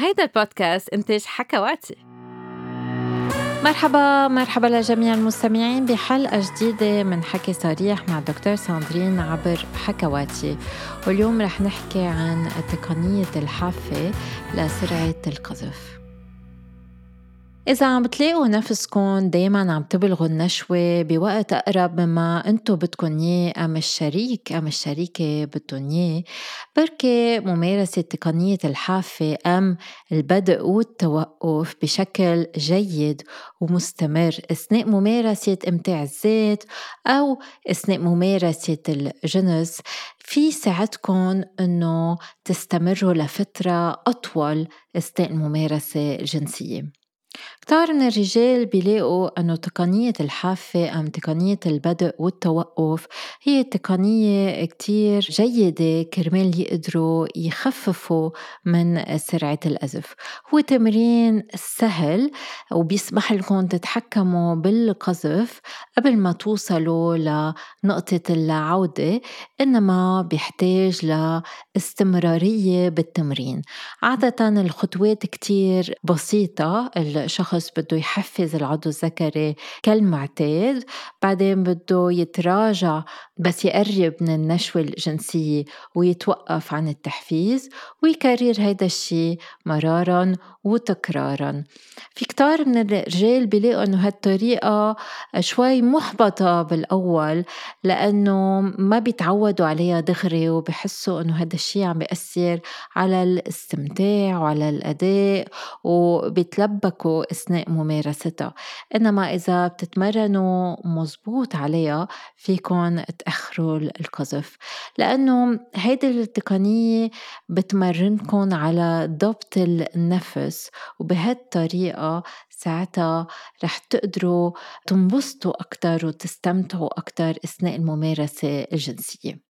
هيدا البودكاست إنتاج حكواتي. مرحبا مرحبا لجميع المستمعين بحلقة جديدة من حكي صريح مع الدكتور ساندرين عبر حكواتي. واليوم رح نحكي عن تقنية الحافة لسرعة القذف. إذا عم بتلاقوا نفسكم دايما عم تبلغوا النشوة بوقت أقرب مما أنتو بدكن إياه أم الشريك أم الشريكة بدهم إياه. بركي ممارسة تقنية الحافة أم البدء والتوقف بشكل جيد ومستمر. أثناء ممارسة إمتاع الذات أو أثناء ممارسة الجنس في ساعدكم إنه تستمروا لفترة أطول أثناء الممارسة الجنسية كتار من الرجال بيلاقوا أنه تقنية الحافة أم تقنية البدء والتوقف هي تقنية كتير جيدة كرمال يقدروا يخففوا من سرعة الأزف. هو تمرين سهل وبيسمح لكم تتحكموا بالقذف قبل ما توصلوا لنقطة العودة إنما بيحتاج لاستمرارية بالتمرين. عادة الخطوات كتير بسيطة الشخص بده يحفز العضو الذكري كالمعتاد بعدين بده يتراجع بس يقرب من النشوة الجنسية ويتوقف عن التحفيز ويكرر هيدا الشيء مرارا وتكرارا. في كتار من الرجال بيلاقوا إنه هالطريقة شوي محبطة بالأول لأنه ما بيتعودوا عليها دغري وبحسوا إنه هذا الشيء عم بيأثر على الاستمتاع وعلى الأداء وبيتلبكوا أثناء ممارستها. إنما إذا بتتمرنوا مزبوط عليها فيكن تأخروا القذف. لأنه هيدي التقنية بتمرنكم على ضبط النفس وبهالطريقة ساعتها رح تقدروا تنبسطوا أكتر وتستمتعوا أكتر أثناء الممارسة الجنسية.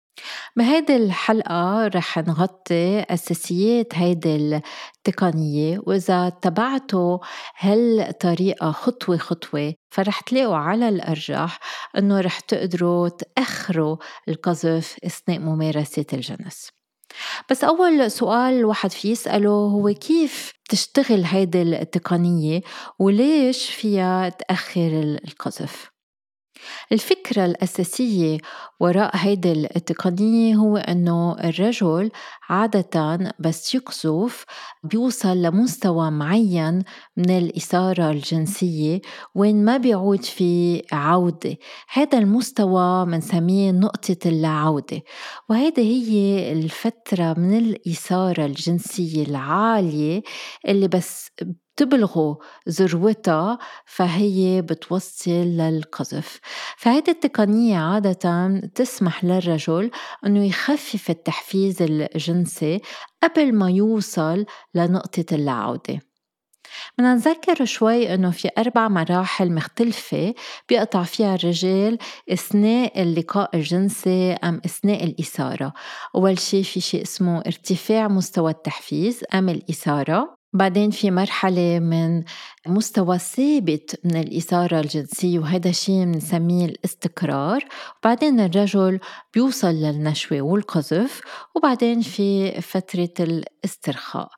بهيدي الحلقة رح نغطي أساسيات هيدي التقنية وإذا اتبعتوا هالطريقة خطوة خطوة فرح تلاقوا على الأرجح أنه رح تقدروا تأخروا القذف أثناء ممارسة الجنس. بس أول سؤال الواحد في يسأله هو كيف تشتغل هيدي التقنية وليش فيها تأخر القذف؟ الفكرة الأساسية وراء هيدي التقنية هو أنه الرجل عادة بس يقذف بيوصل لمستوى معين من الإثارة الجنسية وين ما بيعود في عودة. هذا المستوى منسميه نقطة اللاعودة وهيدي هي الفترة من الإثارة الجنسية العالية اللي بس بتبلغوا ذروتها فهي بتوصل للقذف. فهيدي التقنية عادة تسمح للرجل أنه يخفف التحفيز الجنسي قبل ما يوصل لنقطة اللاعودة بدنا نذكر شوي إنه في أربع مراحل مختلفة بيقطع فيها الرجال أثناء اللقاء الجنسي أم أثناء الإثارة، أول شيء في شيء اسمه ارتفاع مستوى التحفيز أم الإثارة، بعدين في مرحلة من مستوى ثابت من الإثارة الجنسية وهذا الشيء بنسميه الاستقرار. وبعدين الرجل بيوصل للنشوة والقذف وبعدين في فترة الاسترخاء.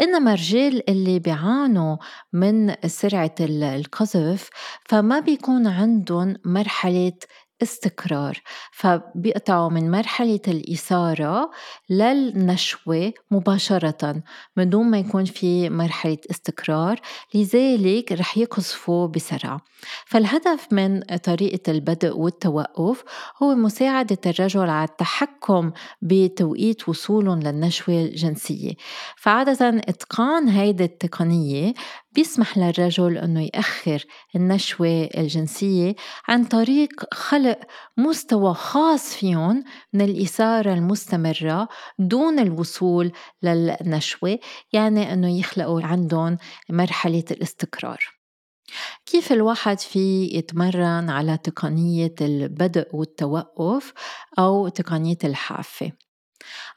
إنما الرجال اللي بيعانوا من سرعة القذف فما بيكون عندهم مرحلة استقرار. فبيقطعوا من مرحلة الإثارة للنشوة مباشرة من دون ما يكون في مرحلة استقرار. لذلك رح يقذفوا بسرعة. فالهدف من طريقة البدء والتوقف هو مساعدة الرجل على التحكم بتوقيت وصولهم للنشوة الجنسية. فعادة إتقان هيدي التقنية بيسمح للرجل أنه يأخر النشوة الجنسية عن طريق خلق مستوى خاص فيهم من الإثارة المستمرة دون الوصول للنشوة يعني أنه يخلقوا عندهم مرحلة الاستقرار. كيف الواحد في يتمرن على تقنية البدء والتوقف أو تقنية الحافة؟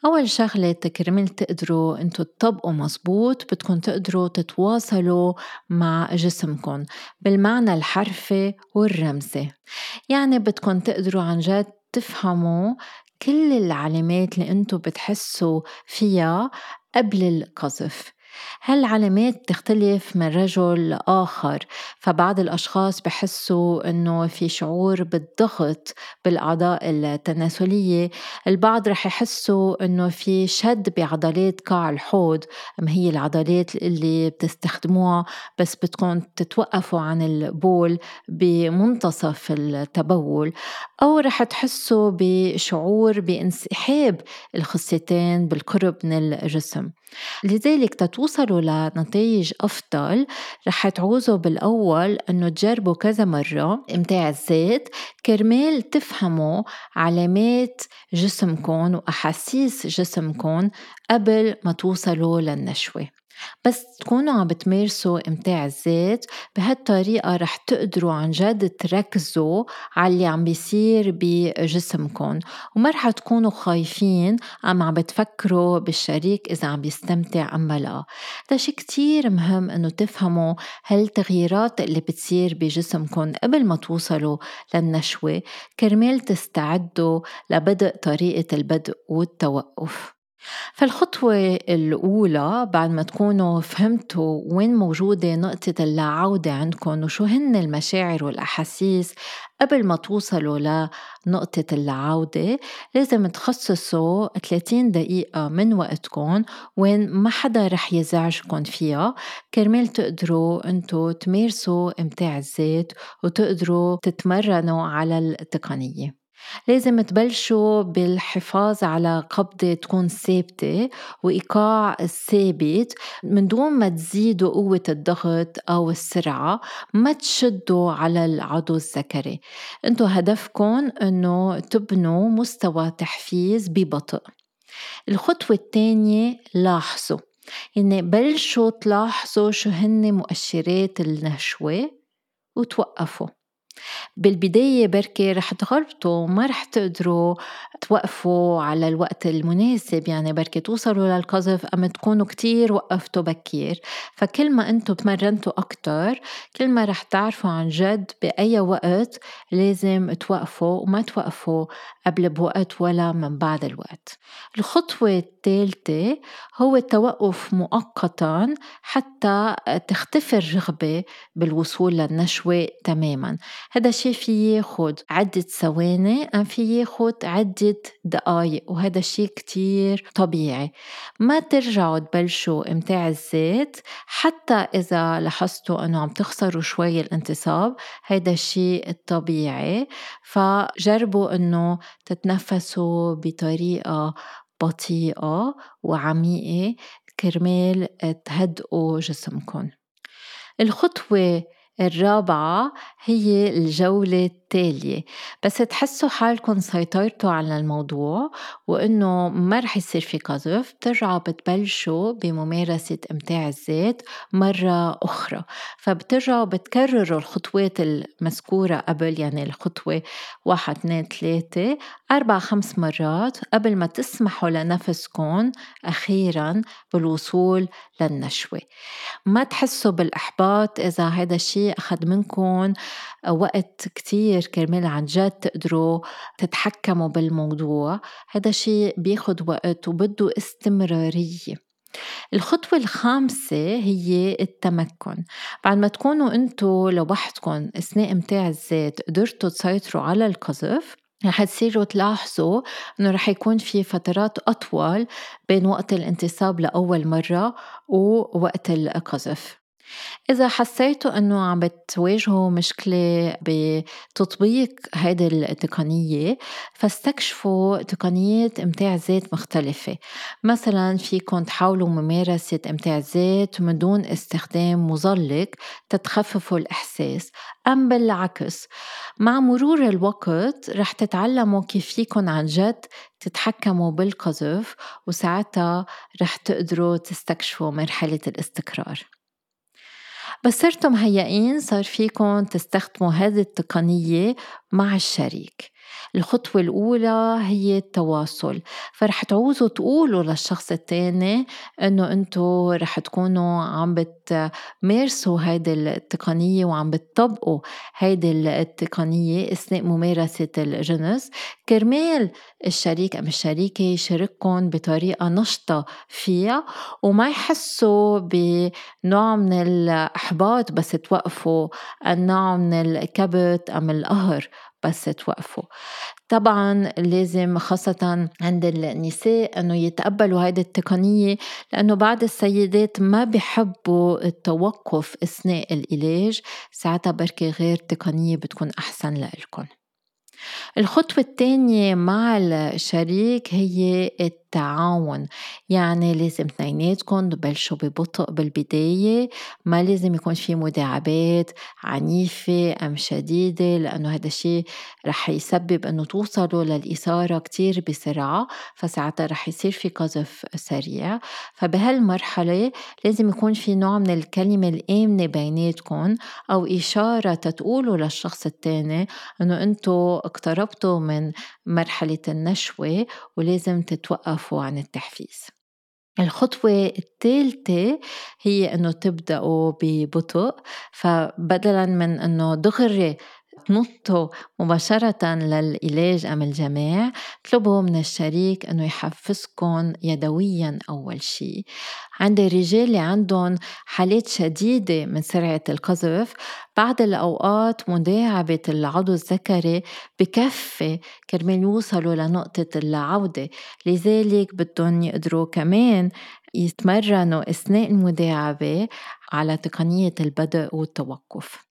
أول شغلة كرمال تقدروا انتو تطبقوا مزبوط بدكم تقدروا تتواصلوا مع جسمكم بالمعنى الحرفي والرمزي. يعني بدكم تقدروا عن جد تفهموا كل العلامات اللي انتو بتحسوا فيها قبل القذف. هالعلامات تختلف من رجل لآخر؟ فبعض الأشخاص بحسوا أنه في شعور بالضغط بالأعضاء التناسلية. البعض رح يحسوا أنه في شد بعضلات قاع الحوض ما هي العضلات اللي بتستخدموها بس بدكم تتوقفوا عن البول بمنتصف التبول. أو رح تحسوا بشعور بانسحاب الخصيتين بالقرب من الجسم. لذلك تتوصلوا لنتائج أفضل. رح تعوزوا بالأول أنه تجربوا كذا مرة. إمتاع الذات كرمال تفهموا علامات جسمكم وأحاسيس جسمكم قبل ما توصلوا للنشوة. بس تكونوا عم بتمارسوا إمتاع الذات بهالطريقة رح تقدروا عن جد تركزوا على اللي عم بيصير بجسمكم وما رح تكونوا خايفين أم عم بتفكروا بالشريك إذا عم بيستمتع أم لا. هذا شيء كتير مهم إنه تفهموا هالتغييرات اللي بتصير بجسمكم قبل ما توصلوا للنشوة. كرمال تستعدوا لبدء طريقة البدء والتوقف. فالخطوة الأولى بعد ما تكونوا فهمتوا وين موجودة نقطة اللاعودة عندكم وشو هن المشاعر والأحاسيس قبل ما توصلوا لنقطة اللاعودة لازم تخصصوا 30 دقيقة من وقتكم وين ما حدا رح يزعجكم فيها. كرمال تقدروا انتو تمارسوا إمتاع الذات وتقدروا تتمرنوا على التقنية. لازم تبلشوا بالحفاظ على قبضة تكون ثابتة وإيقاع ثابت من دون ما تزيدوا قوة الضغط أو السرعة ما تشدوا على العضو الذكري. انتو هدفكم إنه تبنوا مستوى تحفيز ببطء. الخطوة الثانية لاحظوا. يعني بلشوا تلاحظوا شو هن مؤشرات النشوة وتوقفوا. بالبداية بركي رح تغلطوا ما رح تقدروا توقفوا على الوقت المناسب يعني بركي توصلوا للقذف أم تكونوا كتير وقفتوا بكير. فكل ما أنتوا تمرنتوا أكتر كل ما رح تعرفوا عن جد بأي وقت لازم توقفوا وما توقفوا قبل بوقت ولا من بعد الوقت. الخطوة الثالثة هو التوقف مؤقتا حتى تختفي الرغبة بالوصول للنشوة تماما. هذا الشيء في ياخد عدة ثواني أم في ياخد عدة دقايق وهذا الشيء كتير طبيعي. ما ترجعوا تبلشوا إمتاع الذات حتى إذا لاحظتوا أنه عم تخسروا شوي الانتصاب هذا الشيء الطبيعي فجربوا أنه تتنفسوا بطريقة بطيئة وعميقة كرمال تهدئوا جسمكم الخطوة الرابعة هي الجولة التالية. بس تحسوا حالكم سيطرتوا على الموضوع وإنه ما رح يصير في قذف بترجعوا بتبلشوا بممارسة إمتاع الذات مرة أخرى. فبترجعوا بتكرروا الخطوات المذكورة قبل يعني الخطوة واحد اثنين ثلاثة أربع خمس مرات قبل ما تسمحوا لنفسكم أخيرا بالوصول للنشوة. ما تحسوا بالإحباط إذا هذا الشيء أخذ منكم وقت كتير كرمال عن جد تقدروا تتحكموا بالموضوع. هذا شيء بياخد وقت وبده استمرارية. الخطوة الخامسة هي التمكن. بعد ما تكونوا انتو لوحدكم اثناء امتاع الذات قدرتوا تسيطروا على القذف رح تصيروا تلاحظوا إنه رح يكون في فترات أطول بين وقت الانتصاب لأول مرة ووقت القذف. إذا حسيتوا إنه عم بتواجهوا مشكلة بتطبيق هيدي التقنية فاستكشفوا تقنيات إمتاع ذات مختلفة. مثلا فيكم تحاولوا ممارسة إمتاع ذات من دون استخدام مظلق تتخففوا الإحساس أم بالعكس. مع مرور الوقت رح تتعلموا كيف فيكم عن جد تتحكموا بالقذف وساعتها رح تقدروا تستكشفوا مرحلة الاستقرار. بس صرتوا مهيئين صار فيكم تستخدموا هذه التقنية مع الشريك. الخطوة الأولى هي التواصل. فرح تعوزوا تقولوا للشخص التاني إنه أنتوا رح تكونوا عم بتمارسوا هيدي التقنية وعم بتطبقوا هيدي التقنية أثناء ممارسة الجنس كرمال الشريك أم الشريكة يشارككم بطريقة نشطة فيها وما يحسوا بنوع من الإحباط بس توقفوا النوع من الكبت أم القهر. بس توقفوا طبعا لازم خاصة عند النساء أنه يتقبلوا هذه التقنية لأنه بعض السيدات ما بحبوا التوقف أثناء العلاج ساعتها بركي غير تقنية بتكون أحسن لإلكم. الخطوة الثانية مع الشريك هي التعاون. يعني لازم اثنيناتكم تبلشوا ببطء بالبداية ما لازم يكون في مداعبات عنيفة أم شديدة لأنه هذا الشيء رح يسبب أنه توصلوا للإثارة كتير بسرعة فساعتها رح يصير في قذف سريع. فبهالمرحلة لازم يكون في نوع من الكلمة الآمنة بيناتكم أو إشارة تتقولوا للشخص الثاني أنه أنتوا اقتربتوا من مرحلة النشوة ولازم تتوقفوا عن التحفيز. الخطوة الثالثة هي أنه تبدأوا ببطء فبدلا من أنه دغري تنطوا مباشرة للعلاج أم الجماع اطلبوا من الشريك أنه يحفزكم يدويا أول شيء. عند الرجال اللي عندهم حالات شديدة من سرعة القذف بعض الأوقات مداعبة العضو الذكري بكفي كرمال يوصلوا لنقطة العودة. لذلك بدهم يقدروا كمان يتمرنوا أثناء المداعبة على تقنية البدء والتوقف.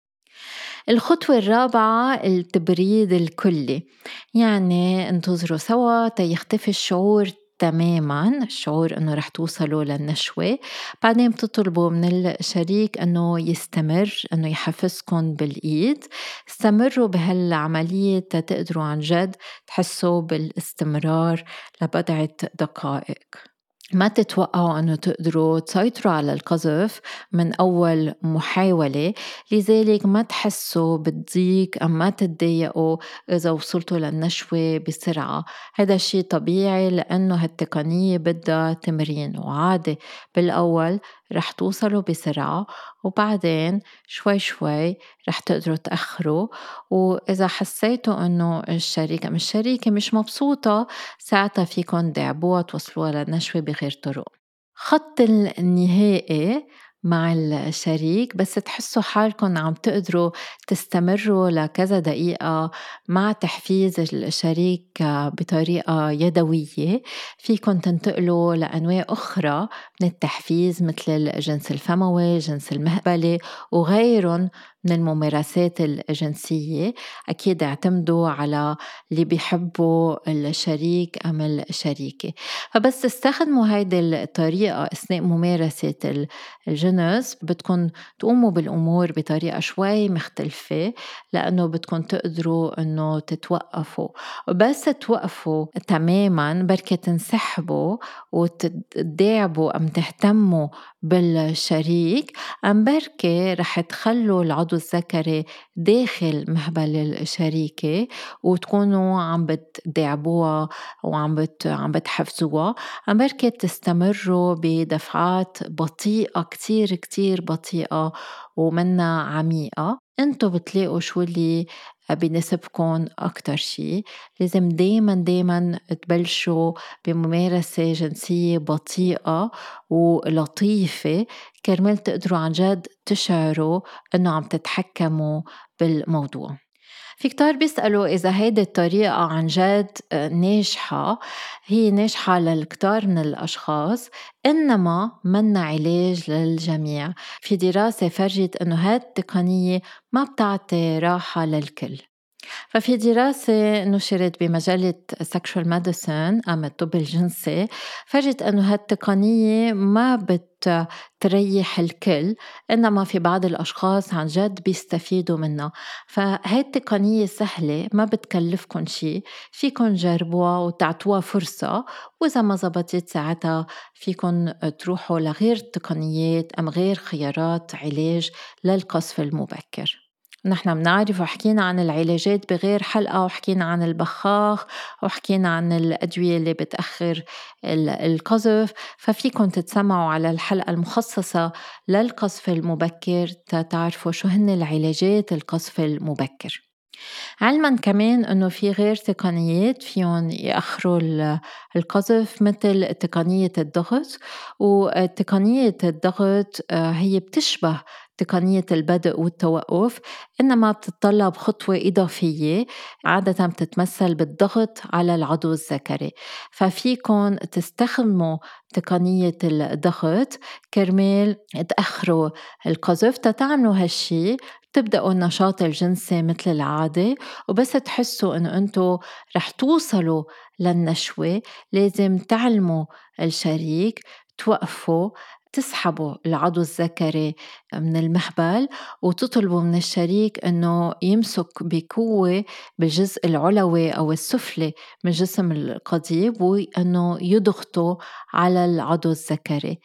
الخطوة الرابعة التبريد الكلي. يعني انتظروا سوا تيختفي الشعور تماما الشعور إنه رح توصلوا للنشوة. بعدين بتطلبوا من الشريك إنه يستمر إنه يحفزكم بالإيد. استمروا بهالعملية تقدروا عن جد تحسوا بالاستمرار لبضعة دقائق. ما تتوقعوا أنه تقدروا تسيطروا على القذف من أول محاولة لذلك ما تحسوا بالضيق أم ما تتضايقوا إذا وصلتوا للنشوة بسرعة. هذا الشيء طبيعي لأنه هالتقنية بدها تمرين وعادة. بالأول رح توصلوا بسرعة وبعدين شوي شوي رح تقدروا تأخروا. وإذا حسيتوا إنه الشريك أم الشريكة مش مبسوطة ساعتها فيكم دعبوها توصلوها للنشوة بغير طرق. خط النهائي مع الشريك بس تحسوا حالكم عم تقدروا تستمروا لكذا دقيقة مع تحفيز الشريك بطريقة يدوية. فيكم تنتقلوا لأنواع أخرى. من التحفيز مثل الجنس الفموي الجنس المهبلي وغيرهم من الممارسات الجنسية. أكيد اعتمدوا على اللي بيحبوا الشريك أم الشريكة. فبس تستخدموا هيدي الطريقة أثناء ممارسة الجنس. بدكم تقوموا بالأمور بطريقة شوي مختلفة لأنه بدكم تقدروا أنه تتوقفوا. بس توقفوا تماما بركة تنسحبوا وتداعبوا أم تهتموا بالشريك أم بركة رح تخلوا العضو الذكري داخل مهبل الشريكة وتكونوا عم بتداعبوها وعم بت عم بتحفزوها. أم بركة تستمروا بدفعات بطيئة كتير كتير بطيئة ومنا عميقة. انتو بتلاقوا شو اللي بناسبكم أكتر شي. لازم دايما دايما تبلشوا بممارسة جنسية بطيئة ولطيفة كرمال تقدروا عن جد تشعروا إنه عم تتحكموا بالموضوع. في كتار بيسألوا إذا هيدي الطريقة عن جد ناجحة. هي ناجحة للكتار من الأشخاص إنما منا علاج للجميع. في دراسة فرجت إنه هاد التقنية ما بتعطي راحة للكل. ففي دراسة نشرت بمجلة Sexual Medicine أم الطب الجنسي. فرجت أنه هالتقنية ما بتريح الكل إنما في بعض الأشخاص عن جد بيستفيدوا منها. فهي التقنية سهلة ما بتكلفكن شي فيكن جربوها وتعطوها فرصة وإذا ما زبطت ساعتها فيكن تروحوا لغير تقنيات أم غير خيارات علاج للقصف المبكر. نحن بنعرف وحكينا عن العلاجات بغير حلقة وحكينا عن البخاخ وحكينا عن الأدوية اللي بتأخر القذف. ففيكم تتسمعوا على الحلقة المخصصة للقذف المبكر تتعرفوا شو هن العلاجات القذف المبكر. علما كمان إنه في غير تقنيات فيهم يأخروا القذف مثل تقنية الضغط. وتقنية الضغط آه، هي بتشبه تقنية البدء والتوقف إنما بتتطلب خطوة إضافية عادة بتتمثل بالضغط على العضو الذكري. ففيكن تستخدموا تقنية الضغط كرمال تأخروا القذف تتعملوا هالشي تبدأوا النشاط الجنسي مثل العادة وبس تحسوا إنه أنتوا رح توصلوا للنشوة لازم تعلموا الشريك توقفوا تسحبوا العضو الذكري من المهبل وتطلبوا من الشريك إنه يمسك بقوة بالجزء العلوي أو السفلي من جسم القضيب وإنه يضغطوا على العضو الذكري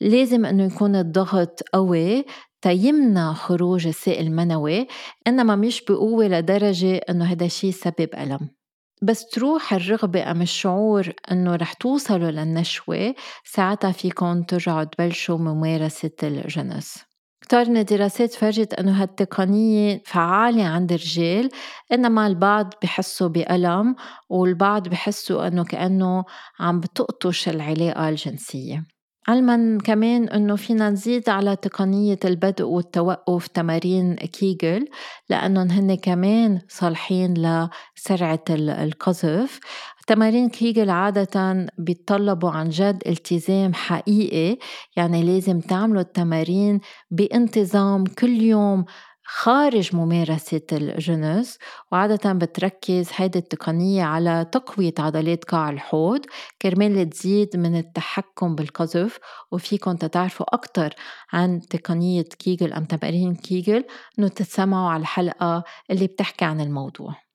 لازم إنه يكون الضغط قوي تيمنع خروج السائل المنوي إنما مش بقوة لدرجة إنه هذا الشيء يسبب ألم. بس تروح الرغبة أم الشعور إنه رح توصلوا للنشوة ساعتها فيكم ترجعوا تبلشوا ممارسة الجنس. كتار من الدراسات فرجت إنه هالتقنية فعالة عند الرجال إنما البعض بحسوا بألم والبعض بحسوا إنه كأنه عم بتقطش العلاقة الجنسية. علما كمان إنه فينا نزيد على تقنية البدء والتوقف تمارين كيجل لأنهم هن كمان صالحين لسرعة القذف. تمارين كيجل عادة بيتطلبوا عن جد التزام حقيقي يعني لازم تعملوا التمارين بانتظام كل يوم خارج ممارسة الجنس وعادة بتركز هيدي التقنية على تقوية عضلات قاع الحوض كرمال تزيد من التحكم بالقذف وفيكم تتعرفوا أكتر عن تقنية كيجل أم تمارين كيجل إنه تتسمعوا على الحلقة اللي بتحكي عن الموضوع.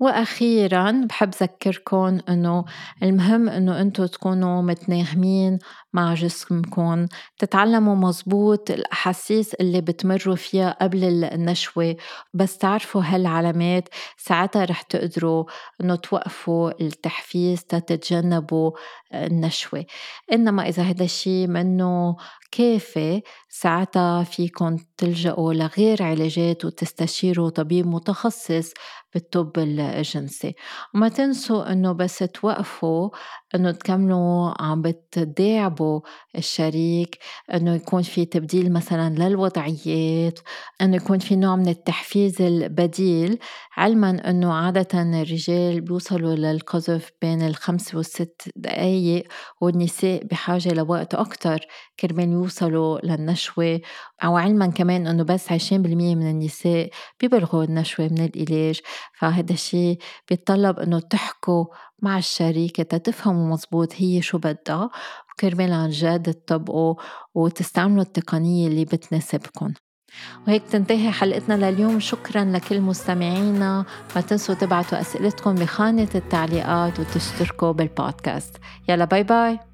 وأخيرا بحب ذكركم إنه المهم إنه أنتم تكونوا متناغمين مع جسمكم تتعلموا مزبوط الأحاسيس اللي بتمروا فيها قبل النشوة. بس تعرفوا هالعلامات ساعتها رح تقدروا إنه توقفوا التحفيز تتجنبوا النشوة. إنما إذا هذا الشيء منه كافي ساعتها فيكم تلجأوا لغير علاجات وتستشيروا طبيب متخصص بالطب الجنسي. وما تنسوا إنه بس توقفوا إنه تكملوا عم بتداعبوا الشريك إنه يكون في تبديل مثلا للوضعيات إنه يكون في نوع من التحفيز البديل علما إنه عادة الرجال بيوصلوا للقذف بين الخمس والست دقايق والنساء بحاجة لوقت أكتر كرمال يوصلوا للنشوة أو علما كمان أنه بس 20% من النساء بيبلغوا النشوة من العلاج فهذا الشيء بيتطلب أنه تحكوا مع الشريكة تتفهموا مزبوط هي شو بدها وكرمال عن جد تطبقوا وتستعملوا التقنية اللي بتناسبكم وهيك تنتهي حلقتنا لليوم. شكرا لكل مستمعينا. ما تنسوا تبعتوا أسئلتكم بخانة التعليقات وتشتركوا بالبودكاست. يلا باي باي.